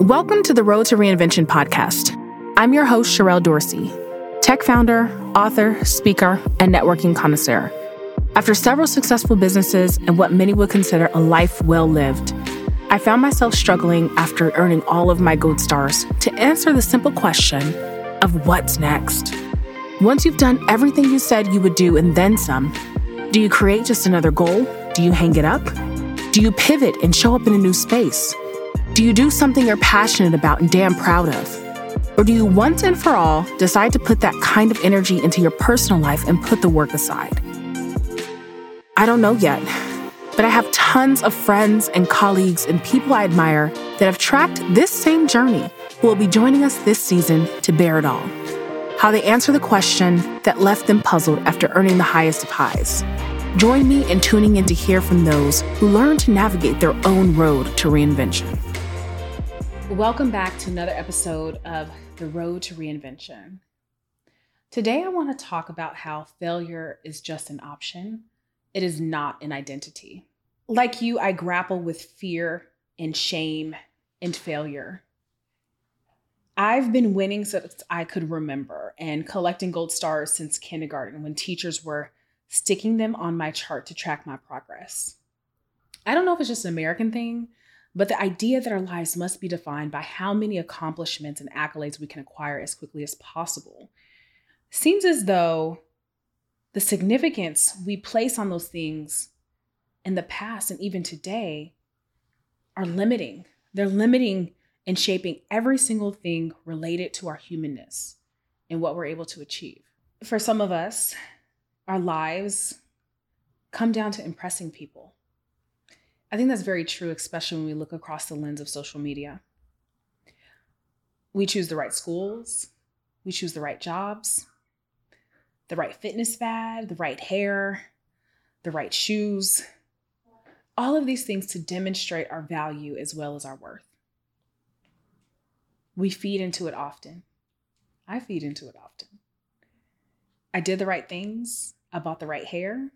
Welcome to the Road to Reinvention podcast. I'm your host, Sherrell Dorsey, tech founder, author, speaker, and networking connoisseur. After several successful businesses and what many would consider a life well lived, I found myself struggling after earning all of my gold stars to answer the simple question of what's next. Once you've done everything you said you would do and then some, do you create just another goal? Do you hang it up? Do you pivot and show up in a new space? Do you do something you're passionate about and damn proud of? Or do you once and for all decide to put that kind of energy into your personal life and put the work aside? I don't know yet, but I have tons of friends and colleagues and people I admire that have tracked this same journey who will be joining us this season to bear it all. How they answer the question that left them puzzled after earning the highest of highs. Join me in tuning in to hear from those who learn to navigate their own road to reinvention. Welcome back to another episode of The Road to Reinvention. Today, I want to talk about how failure is just an option, it is not an identity. Like you, I grapple with fear and shame and failure. I've been winning since I could remember and collecting gold stars since kindergarten when teachers were sticking them on my chart to track my progress. I don't know if it's just an American thing, but the idea that our lives must be defined by how many accomplishments and accolades we can acquire as quickly as possible seems as though the significance we place on those things in the past and even today are limiting. They're limiting and shaping every single thing related to our humanness and what we're able to achieve. For some of us, our lives come down to impressing people I think that's very true, especially when we look across the lens of social media. We choose the right schools, we choose the right jobs, the right fitness fad, the right hair, the right shoes, all of these things to demonstrate our value as well as our worth. We feed into it often. I feed into it often. I did the right things. I bought the right hair.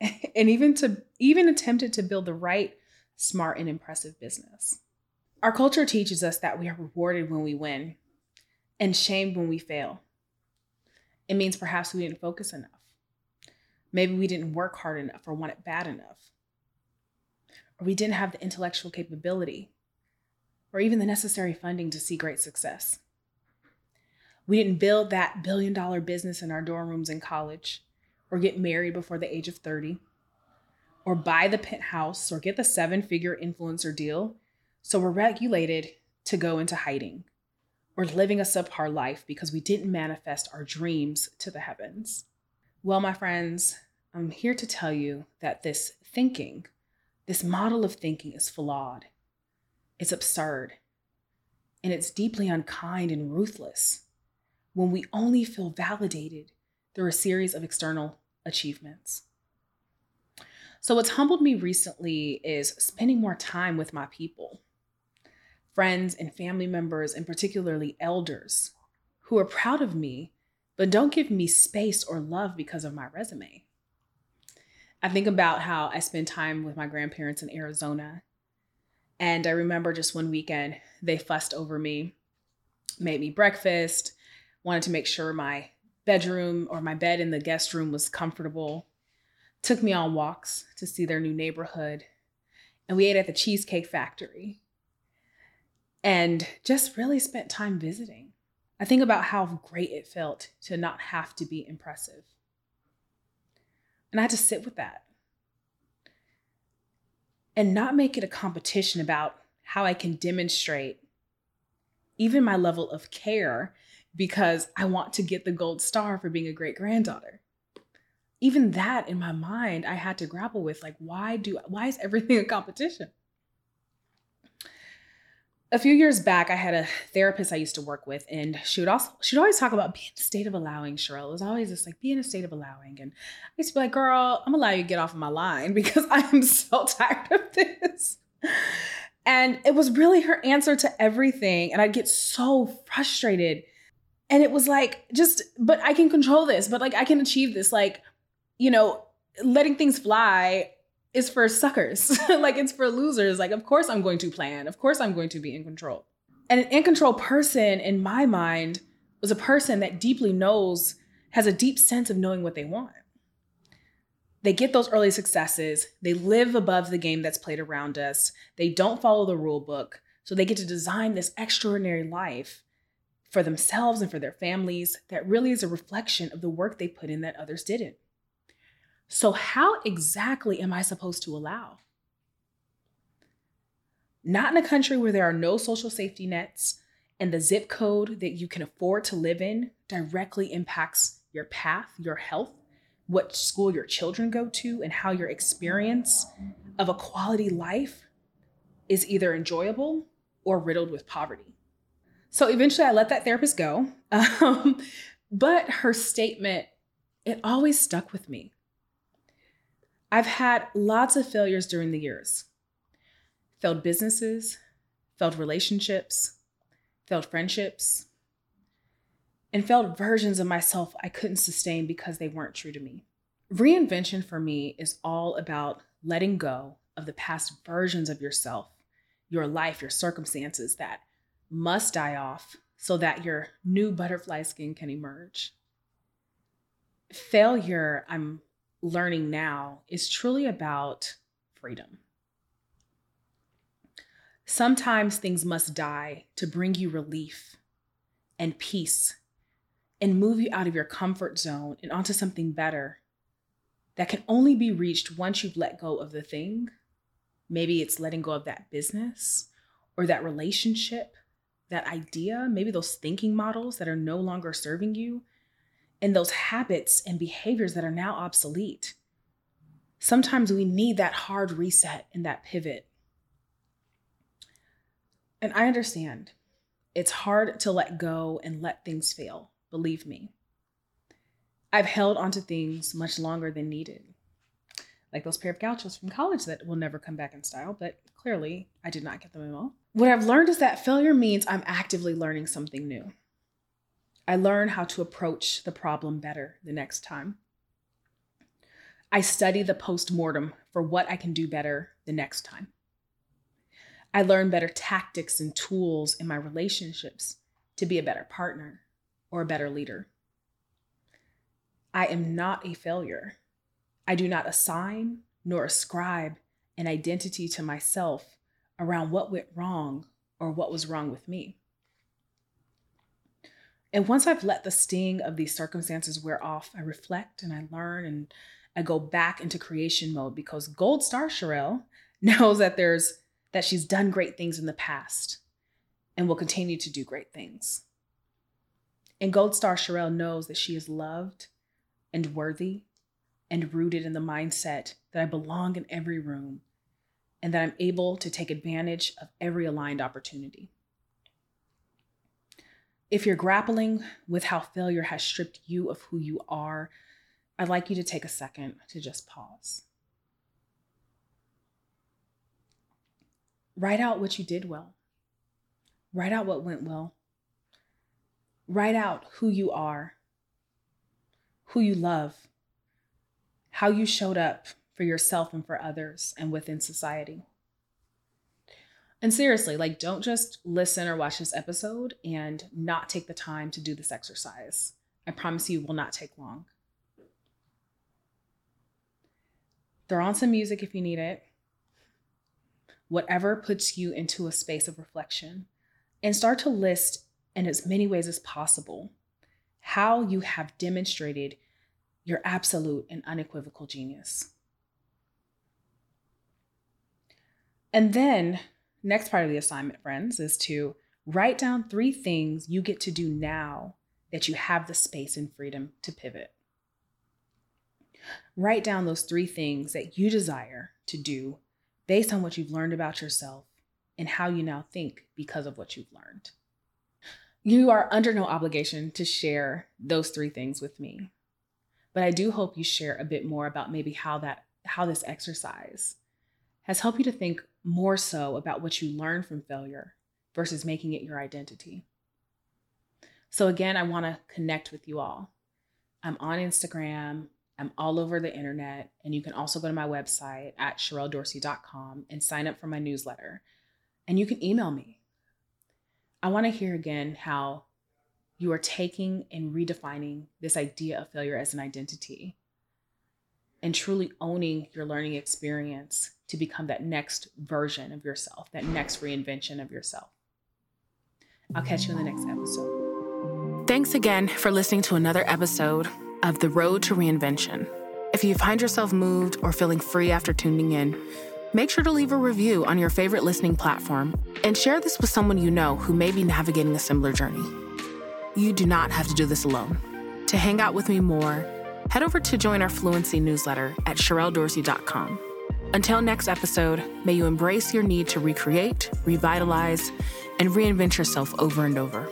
and even to even attempted to build the right smart and impressive business. Our culture teaches us that we are rewarded when we win and shamed when we fail. It means perhaps we didn't focus enough. Maybe we didn't work hard enough or want it bad enough. Or we didn't have the intellectual capability or even the necessary funding to see great success. We didn't build that billion dollar business in our dorm rooms in college or get married before the age of 30 or buy the penthouse or get the seven figure influencer deal. So we're regulated to go into hiding or living a subpar life because we didn't manifest our dreams to the heavens. Well, my friends, I'm here to tell you that this thinking, this model of thinking is flawed. It's absurd. And it's deeply unkind and ruthless when we only feel validated through a series of external achievements. So, what's humbled me recently is spending more time with my people, friends and family members, and particularly elders who are proud of me, but don't give me space or love because of my resume. I think about how I spend time with my grandparents in Arizona. And I remember just one weekend, they fussed over me, made me breakfast, wanted to make sure my bedroom or my bed in the guest room was comfortable, took me on walks to see their new neighborhood, and we ate at the Cheesecake Factory and just really spent time visiting. I think about how great it felt to not have to be impressive. And I had to sit with that and not make it a competition about how I can demonstrate even my level of care because I want to get the gold star for being a great granddaughter. Even that in my mind, I had to grapple with like, why do why is everything a competition? A few years back, I had a therapist I used to work with, and she would also she'd always talk about being in a state of allowing. Cheryl it was always just like be in a state of allowing, and I used to be like, "Girl, I'm gonna allow you to get off of my line because I am so tired of this." And it was really her answer to everything, and I'd get so frustrated and it was like just but i can control this but like i can achieve this like you know letting things fly is for suckers like it's for losers like of course i'm going to plan of course i'm going to be in control And an in control person, in my mind, was a person that deeply knows, has a deep sense of knowing what they want. They get those early successes. They live above the game that's played around us. They don't follow the rule book. So they get to design this extraordinary life for themselves and for their families that really is a reflection of the work they put in that others didn't. So, how exactly am I supposed to allow? Not in a country where there are no social safety nets and the zip code that you can afford to live in directly impacts your path, your health, what school your children go to, and how your experience of a quality life is either enjoyable or riddled with poverty. So eventually I let that therapist go. Um, but her statement, it always stuck with me. I've had lots of failures during the years failed businesses, failed relationships, failed friendships, and failed versions of myself I couldn't sustain because they weren't true to me. Reinvention for me is all about letting go of the past versions of yourself, your life, your circumstances that must die off so that your new butterfly skin can emerge. Failure, I'm learning now, is truly about freedom. Sometimes things must die to bring you relief and peace and move you out of your comfort zone and onto something better that can only be reached once you've let go of the thing. Maybe it's letting go of that business or that relationship, that idea, maybe those thinking models that are no longer serving you, and those habits and behaviors that are now obsolete. Sometimes we need that hard reset and that pivot and I understand it's hard to let go and let things fail, believe me. I've held onto things much longer than needed. Like those pair of gauchos from college that will never come back in style, but clearly I did not get the memo. What I've learned is that failure means I'm actively learning something new. I learn how to approach the problem better the next time. I study the post mortem for what I can do better the next time. I learn better tactics and tools in my relationships to be a better partner or a better leader. I am not a failure. I do not assign nor ascribe an identity to myself around what went wrong or what was wrong with me. And once I've let the sting of these circumstances wear off, I reflect and I learn and I go back into creation mode because Gold Star Sherrell knows that there's that she's done great things in the past and will continue to do great things. And Gold Star Sherrell knows that she is loved and worthy and rooted in the mindset that I belong in every room and that I'm able to take advantage of every aligned opportunity. If you're grappling with how failure has stripped you of who you are, I'd like you to take a second to just pause. Write out what you did well. Write out what went well. Write out who you are, who you love, how you showed up for yourself and for others and within society. And seriously, like, don't just listen or watch this episode and not take the time to do this exercise. I promise you, will not take long. Throw on some music if you need it whatever puts you into a space of reflection, and start to list in as many ways as possible how you have demonstrated your absolute and unequivocal genius. And then, next part of the assignment, friends, is to write down three things you get to do now that you have the space and freedom to pivot. Write down those three things that you desire to do based on what you've learned about yourself and how you now think because of what you've learned. You are under no obligation to share those three things with me. But I do hope you share a bit more about maybe how that how this exercise has helped you to think more so about what you learn from failure versus making it your identity. So again, I want to connect with you all. I'm on Instagram I'm all over the internet. And you can also go to my website at sherrelldorsey.com and sign up for my newsletter. And you can email me. I want to hear again how you are taking and redefining this idea of failure as an identity and truly owning your learning experience to become that next version of yourself, that next reinvention of yourself. I'll catch you in the next episode. Thanks again for listening to another episode of The Road to Reinvention. If you find yourself moved or feeling free after tuning in, make sure to leave a review on your favorite listening platform and share this with someone you know who may be navigating a similar journey. You do not have to do this alone. To hang out with me more, head over to join our Fluency newsletter at SherrellDorsey.com. Until next episode, may you embrace your need to recreate, revitalize, and reinvent yourself over and over.